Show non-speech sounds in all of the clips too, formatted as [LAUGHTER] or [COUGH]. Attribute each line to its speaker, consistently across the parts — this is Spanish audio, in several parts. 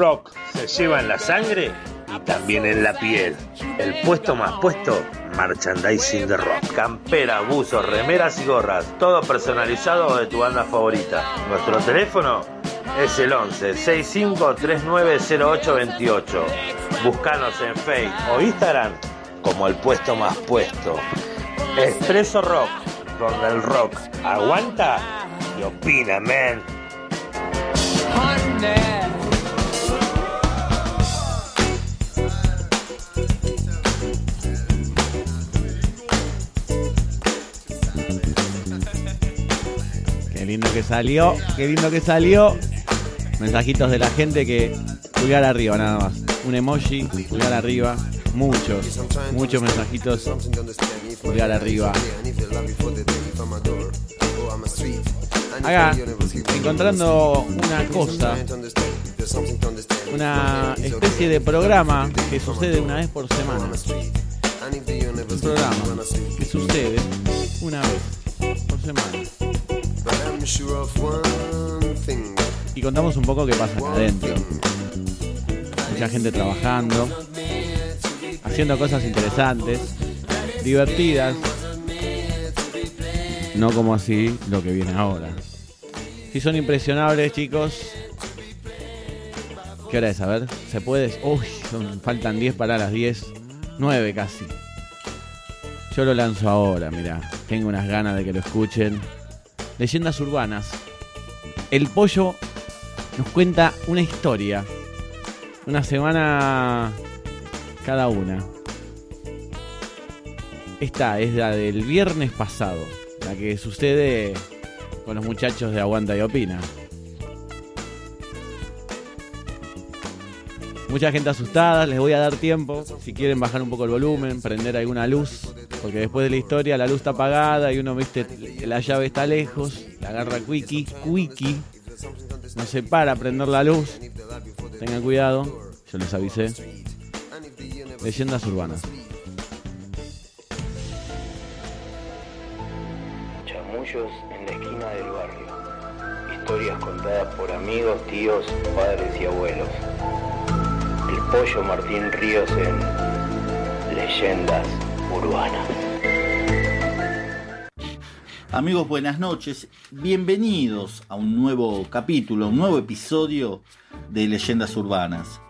Speaker 1: rock se lleva en la sangre y también en la piel. El puesto más puesto, merchandising de rock. Campera, buzos, remeras y gorras, todo personalizado de tu banda favorita. Nuestro teléfono es el 11 65 390828. Búscanos en Facebook o Instagram como el puesto más puesto. Expreso Rock, donde el rock aguanta y opina, man.
Speaker 2: Salió, qué lindo que salió. Mensajitos de la gente que pulgar arriba nada más. Un emoji, pulgar arriba. Muchos, muchos mensajitos. Pulgar arriba. Acá, encontrando una cosa, una especie de programa que sucede una vez por semana. Un programa que sucede una vez por semana. Y contamos un poco qué pasa acá adentro. Mucha gente trabajando, haciendo cosas interesantes, divertidas. No como así lo que viene ahora. Si son impresionables, chicos. ¿Qué hora es? A ver, ¿se puede? Uy, son- faltan 10 para las 10. 9 casi. Yo lo lanzo ahora, mira. Tengo unas ganas de que lo escuchen. Leyendas urbanas. El pollo nos cuenta una historia. Una semana cada una. Esta es la del viernes pasado. La que sucede con los muchachos de Aguanta y Opina. Mucha gente asustada, les voy a dar tiempo. Si quieren bajar un poco el volumen, prender alguna luz. Porque después de la historia la luz está apagada y uno, viste, la llave está lejos. La agarra Quickie, Quickie. No se para a prender la luz. Tengan cuidado, yo les avisé. Leyendas urbanas.
Speaker 3: Chamullos en la esquina del barrio. Historias contadas por amigos, tíos, padres y abuelos. El pollo Martín Ríos en Leyendas Urbanas.
Speaker 4: Amigos, buenas noches. Bienvenidos a un nuevo capítulo, un nuevo episodio de Leyendas Urbanas.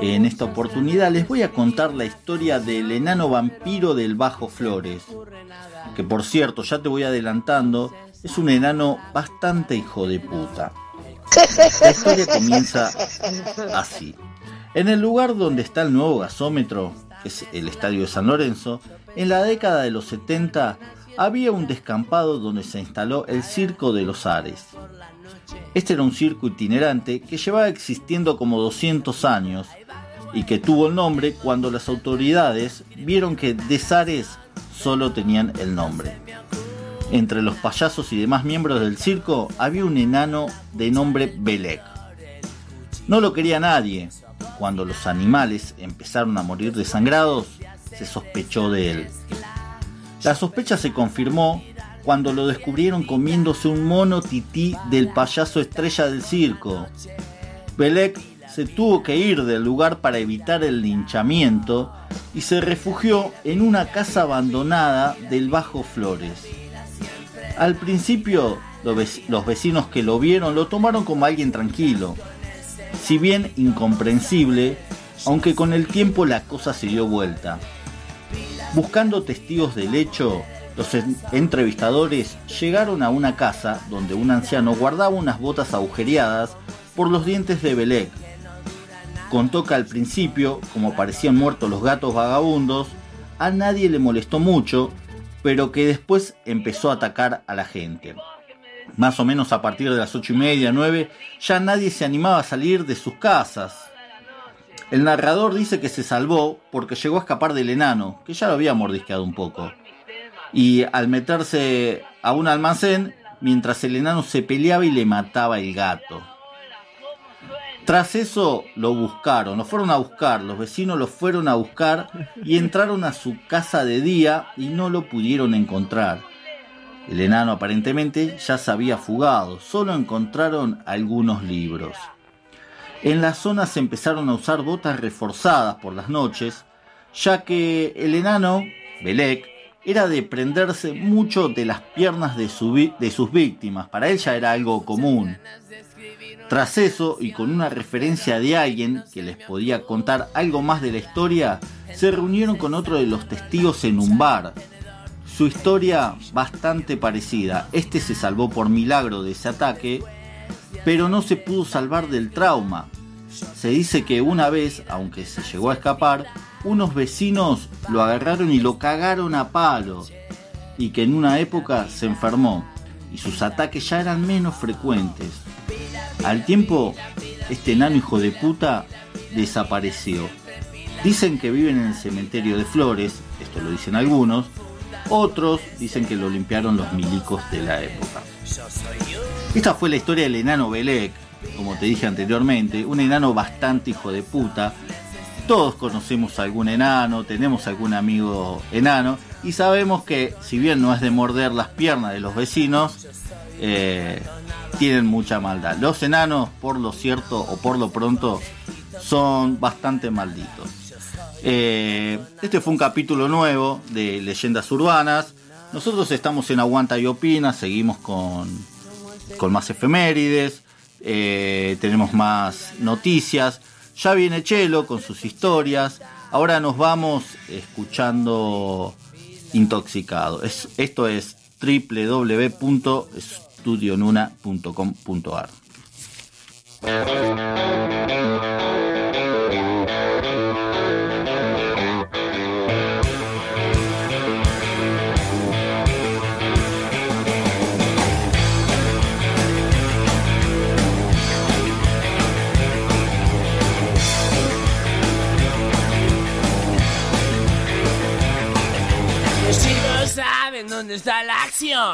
Speaker 4: En esta oportunidad les voy a contar la historia del enano vampiro del Bajo Flores. Que por cierto, ya te voy adelantando, es un enano bastante hijo de puta. La historia comienza así. En el lugar donde está el nuevo gasómetro, es el Estadio de San Lorenzo, en la década de los 70 había un descampado donde se instaló el Circo de los Ares. Este era un circo itinerante que llevaba existiendo como 200 años y que tuvo el nombre cuando las autoridades vieron que de Zares solo tenían el nombre. Entre los payasos y demás miembros del circo había un enano de nombre Belek. No lo quería nadie. Cuando los animales empezaron a morir desangrados, se sospechó de él. La sospecha se confirmó cuando lo descubrieron comiéndose un mono tití del payaso estrella del circo. Belek se tuvo que ir del lugar para evitar el linchamiento y se refugió en una casa abandonada del Bajo Flores. Al principio, los vec- los vecinos que lo vieron lo tomaron como alguien tranquilo, si bien incomprensible, aunque con el tiempo la cosa se dio vuelta. Buscando testigos del hecho, los en- entrevistadores llegaron a una casa donde un anciano guardaba unas botas agujereadas por los dientes de Belek. Contó que al principio, como parecían muertos los gatos vagabundos, a nadie le molestó mucho, pero que después empezó a atacar a la gente. Más o menos a partir de las ocho y media, nueve, ya nadie se animaba a salir de sus casas. El narrador dice que se salvó porque llegó a escapar del enano, que ya lo había mordisqueado un poco. Y al meterse a un almacén, mientras el enano se peleaba y le mataba el gato. Tras eso lo buscaron, lo fueron a buscar, los vecinos lo fueron a buscar y entraron a su casa de día y no lo pudieron encontrar. El enano aparentemente ya se había fugado, solo encontraron algunos libros. En la zona se empezaron a usar botas reforzadas por las noches, ya que el enano, Belek, era de prenderse mucho de las piernas de, de sus víctimas. Para él ya era algo común. Tras eso, y con una referencia de alguien que les podía contar algo más de la historia, se reunieron con otro de los testigos en un bar. Su historia bastante parecida. Este se salvó por milagro de ese ataque, pero no se pudo salvar del trauma. Se dice que una vez, aunque se llegó a escapar, unos vecinos lo agarraron y lo cagaron a palo, y que en una época se enfermó, y sus ataques ya eran menos frecuentes. Al tiempo, este enano hijo de puta desapareció. Dicen que viven en el cementerio de Flores, esto lo dicen algunos, otros dicen que lo limpiaron los milicos de la época. Esta fue la historia del enano Belek, como te dije anteriormente, un enano bastante hijo de puta. Todos conocemos algún enano, tenemos algún amigo enano y sabemos que si bien no es de morder las piernas de los vecinos, eh, tienen mucha maldad. Los enanos, por lo cierto o por lo pronto, son bastante malditos. Eh, este fue un capítulo nuevo de Leyendas Urbanas. Nosotros estamos en Aguanta y Opina, seguimos con, con más efemérides, eh, tenemos más noticias. Ya viene Chelo con sus historias. Ahora nos vamos escuchando Intoxicado. Es, esto es www.studionuna.com.ar.
Speaker 5: está la acción.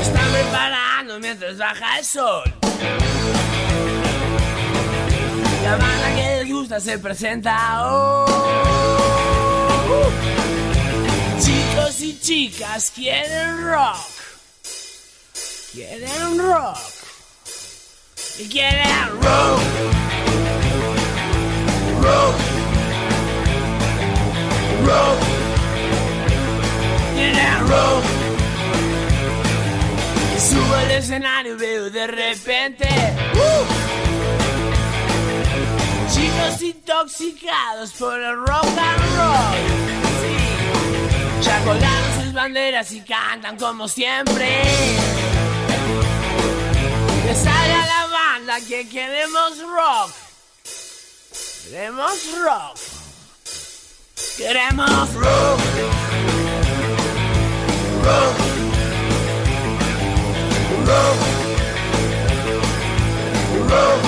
Speaker 5: Están preparando mientras baja el sol. La banda que les gusta se presenta hoy. Chicos y chicas quieren rock. Quieren rock. Y quieren rock. Rock. Rock. Subo al escenario, veo de repente uh, chicos intoxicados por el rock and roll. Ya colgaron sus banderas y cantan como siempre. Que salga la banda que queremos rock. Queremos rock. Queremos rock. Rock. Rock. Rock.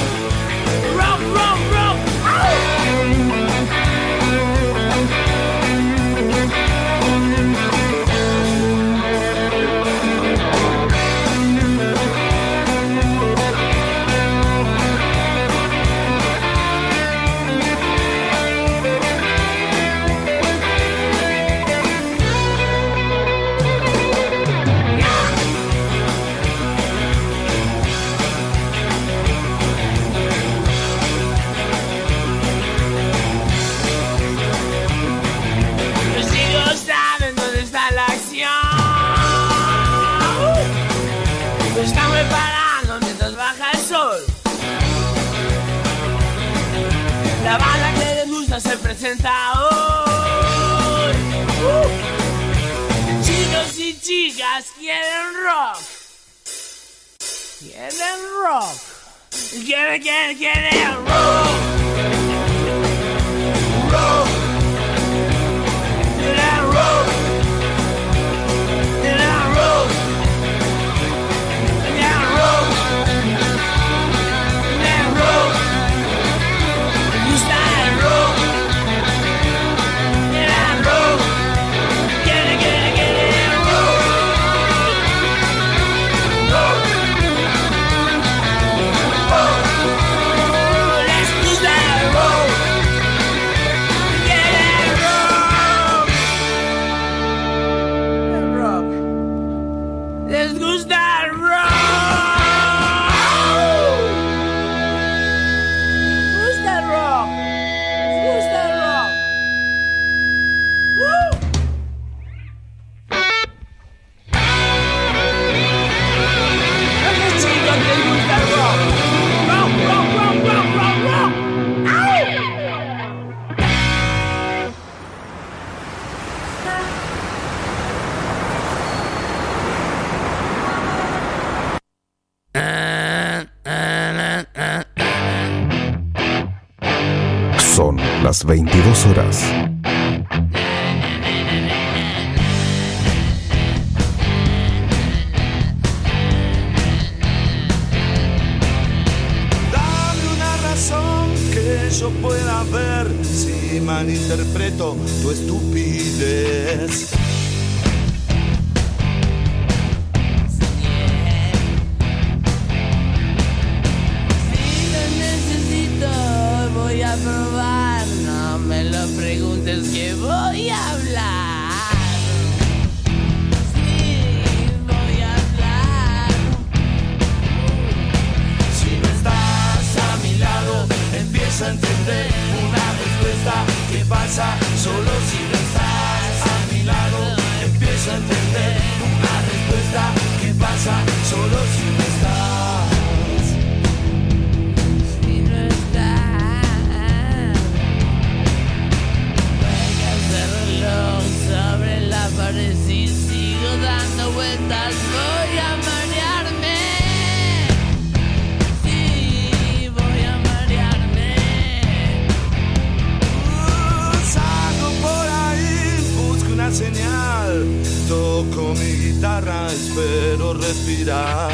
Speaker 5: Chicas quieren rock. Quieren rock. Quieren, quieren, quieren rock.
Speaker 6: Las 22 horas.
Speaker 5: Dando vueltas. Voy a marearme. Sí, voy a marearme.
Speaker 7: Salgo por ahí, busco una señal. Toco mi guitarra, espero respirar.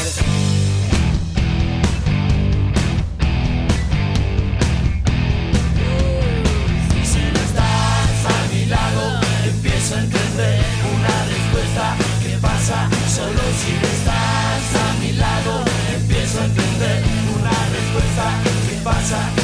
Speaker 7: Pasa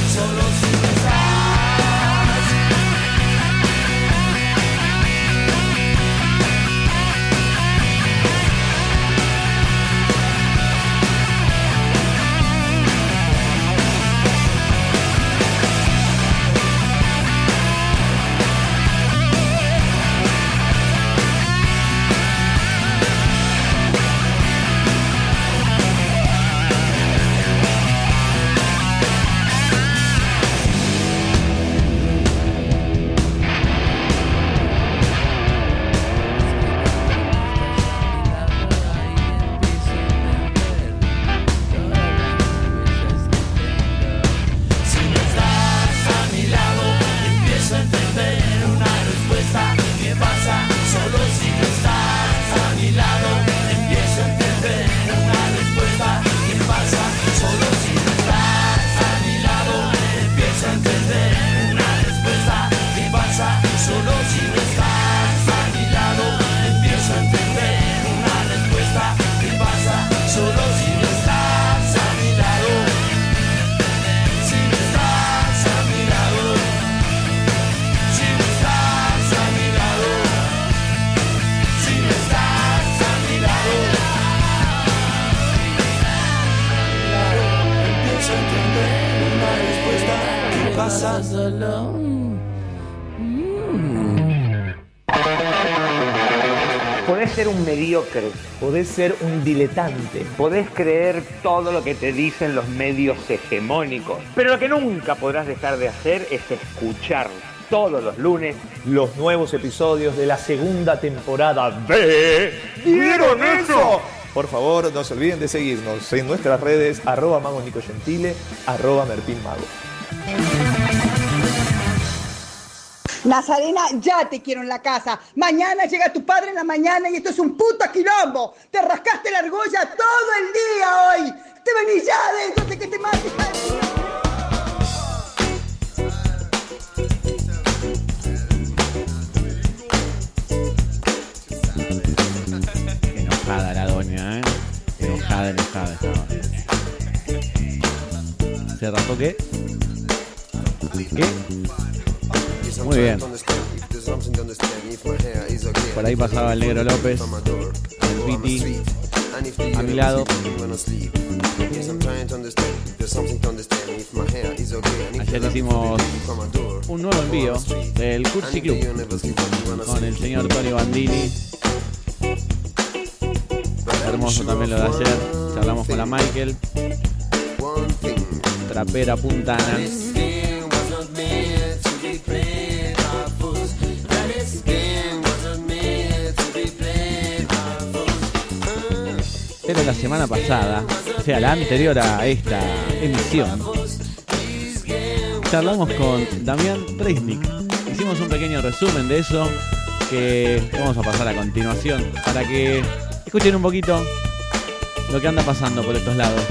Speaker 8: un mediocre, podés ser un diletante, podés creer todo lo que te dicen los medios hegemónicos, pero lo que nunca podrás dejar de hacer es escuchar todos los lunes
Speaker 9: los nuevos episodios de la segunda temporada de ¿Vieron eso? Por favor, no se olviden de seguirnos en nuestras redes arroba mago Nico Gentile, arroba Merpin Mago.
Speaker 10: Nazarena, ya te quiero en la casa. Mañana llega tu padre en la mañana y esto es un puto quilombo. Te rascaste la argolla todo el día hoy. Te venís ya de que te mates.
Speaker 2: Enojada la doña, ¿eh? Enojada, enojada estaba. ¿Se raspó qué? ¿Qué? Muy bien. Por ahí pasaba el negro López, el Piti, a mi lado. Ayer hicimos un nuevo envío del Cursi Club con el señor Tony Bandini. Hermoso también lo de ayer. Charlamos con la Michael. Trapera Puntana. La semana pasada, o sea, la anterior a esta emisión, charlamos con Damián Reisnik. Hicimos un pequeño resumen de eso que vamos a pasar a continuación para que escuchen un poquito lo que anda pasando por estos lados.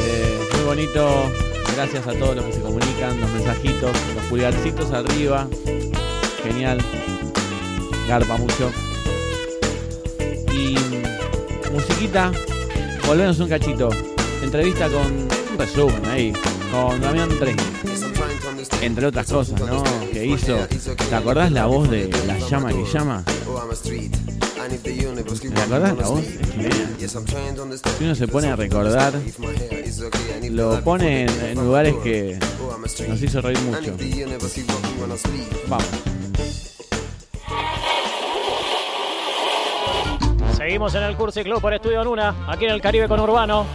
Speaker 2: Eh, muy bonito, gracias a todos los que se comunican, los mensajitos, los pulgarcitos arriba. Genial, garpa mucho. Y musiquita, volvemos un cachito. Entrevista con un resumen ahí, con Damián Reisnik entre otras cosas, ¿no? Que hizo. ¿Te acordás la voz de La llama que llama? ¿Te acordás la voz? Si uno se pone a recordar, lo pone en lugares que nos hizo reír mucho. Vamos.
Speaker 6: Seguimos en el Cursi Club por Estudio Luna, aquí en el Caribe con Urbano.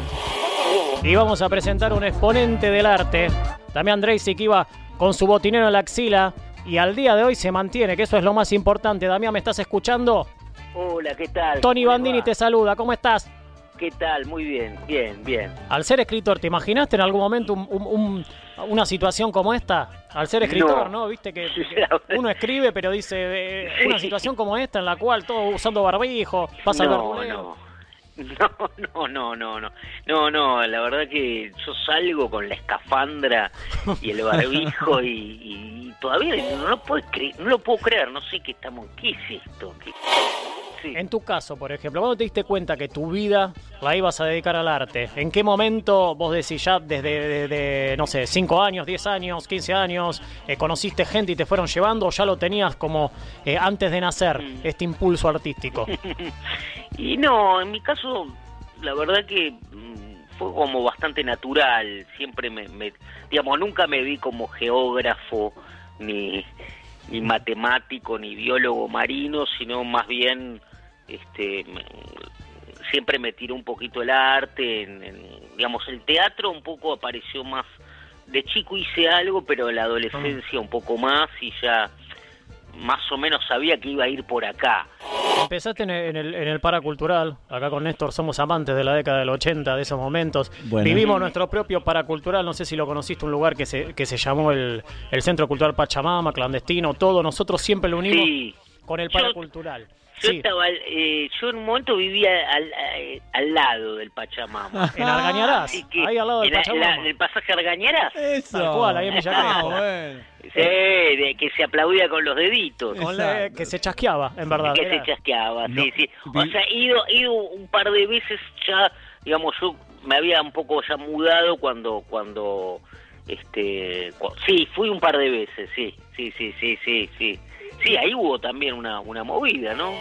Speaker 6: Y vamos a presentar un exponente del arte. Damián Dreisig iba con su botinero en la axila y al día de hoy se mantiene, que eso es lo más importante. Damián, ¿me estás escuchando?
Speaker 11: Hola, ¿qué tal?
Speaker 6: Tony
Speaker 11: ¿Cómo
Speaker 6: Bandini
Speaker 11: va?
Speaker 6: te saluda, ¿cómo estás?
Speaker 11: ¿Qué tal? Muy bien, bien, bien.
Speaker 6: Al ser escritor, ¿te imaginaste en algún momento un- un- un- una situación como esta? Al ser escritor, ¿no?
Speaker 11: No.
Speaker 6: Viste que, que uno escribe, pero dice eh, una situación como esta en la cual todo usando barbijo, pasa el
Speaker 11: no,
Speaker 6: barbuleo.
Speaker 11: no. No, no, no, no, no. No, no, la verdad que yo salgo con la escafandra y el barbijo [LAUGHS] y, y todavía no lo puedo creer, no lo puedo creer, no sé qué estamos, ¿qué es esto? ¿Qué-
Speaker 6: En tu caso, por ejemplo, ¿cuándo te diste cuenta que tu vida la ibas a dedicar al arte? ¿En qué momento vos decís ya desde, desde, no sé, 5 años, 10 años, 15 años, eh, conociste gente y te fueron llevando o ya lo tenías como eh, antes de nacer,
Speaker 11: Mm.
Speaker 6: este impulso artístico? [LAUGHS]
Speaker 11: Y no, en mi caso, la verdad que mm, fue como bastante natural. Siempre me, me- digamos, nunca me vi como geógrafo, ni, ni matemático, ni biólogo marino, sino más bien, este, siempre me tiró un poquito el arte. en- en- digamos, el teatro un poco apareció más. De chico hice algo, pero en la adolescencia un poco más y ya más o menos sabía que iba a ir por acá.
Speaker 6: Empezaste en el, en, el, en el paracultural, acá con Néstor somos amantes de la década del 80, de esos momentos.
Speaker 2: Bueno.
Speaker 6: Vivimos nuestro propio paracultural, no sé si lo conociste, un lugar que se, que se llamó el, el Centro Cultural Pachamama, clandestino, todo, nosotros siempre lo unimos
Speaker 11: Sí.
Speaker 6: con el paracultural.
Speaker 11: Yo
Speaker 6: Sí.
Speaker 11: estaba, eh, yo en un momento vivía al, eh, al lado del Pachamama. [LAUGHS]
Speaker 6: En Argañarás,
Speaker 11: que
Speaker 6: ahí al lado del
Speaker 11: la-
Speaker 6: Pachamama.
Speaker 11: la- en el pasaje Argañarás.
Speaker 6: Tal cual, ahí en
Speaker 2: Ah, bueno.
Speaker 11: Sí, de que se aplaudía con los deditos.
Speaker 6: Con la- que se chasqueaba, en verdad.
Speaker 11: que
Speaker 6: era-
Speaker 11: se chasqueaba,
Speaker 2: No,
Speaker 11: sí, sí. O sea, he ido, he ido un par de veces ya, digamos, yo me había un poco ya mudado cuando, cuando, este, cu- sí, fui un par de veces, sí, sí, sí, sí, sí, sí. Sí, ahí hubo también una, una movida, ¿no?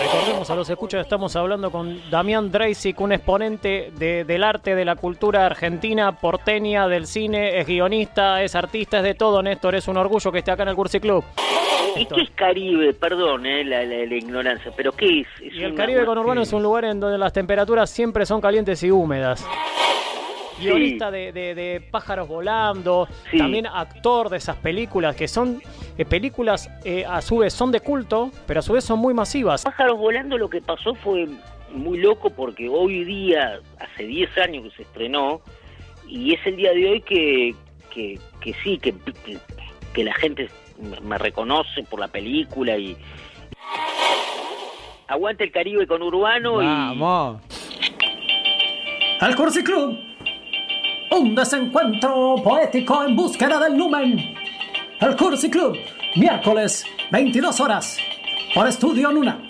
Speaker 6: Recordemos a los escuchas, estamos hablando con Damián Dreisig, un exponente de- del arte, de la cultura argentina, porteña, del cine, es guionista, es artista, es de todo, Néstor, es un orgullo que esté acá en el Cursi Club.
Speaker 11: ¿Y qué es Caribe? Perdón, eh, la, la- la ignorancia, pero ¿qué es? Es
Speaker 6: Y el Caribe conurbano es un lugar en donde las temperaturas siempre son calientes y húmedas. Guionista de, de- de pájaros volando,
Speaker 11: Sí.
Speaker 6: también actor de esas películas que son eh, películas eh, a su vez son de culto, pero a su vez son muy masivas.
Speaker 11: Pájaros volando lo que pasó fue muy loco porque hoy día, hace 10 años que se estrenó, y es el día de hoy que, que, que sí, que, que, que la gente me- reconoce por la película y... Aguante el Caribe con Urbano y...
Speaker 2: Vamos.
Speaker 12: El Cursi Club. Un desencuentro poético en búsqueda del lumen. El Cursi Club. Miércoles, 22 horas. Por Estudio Luna.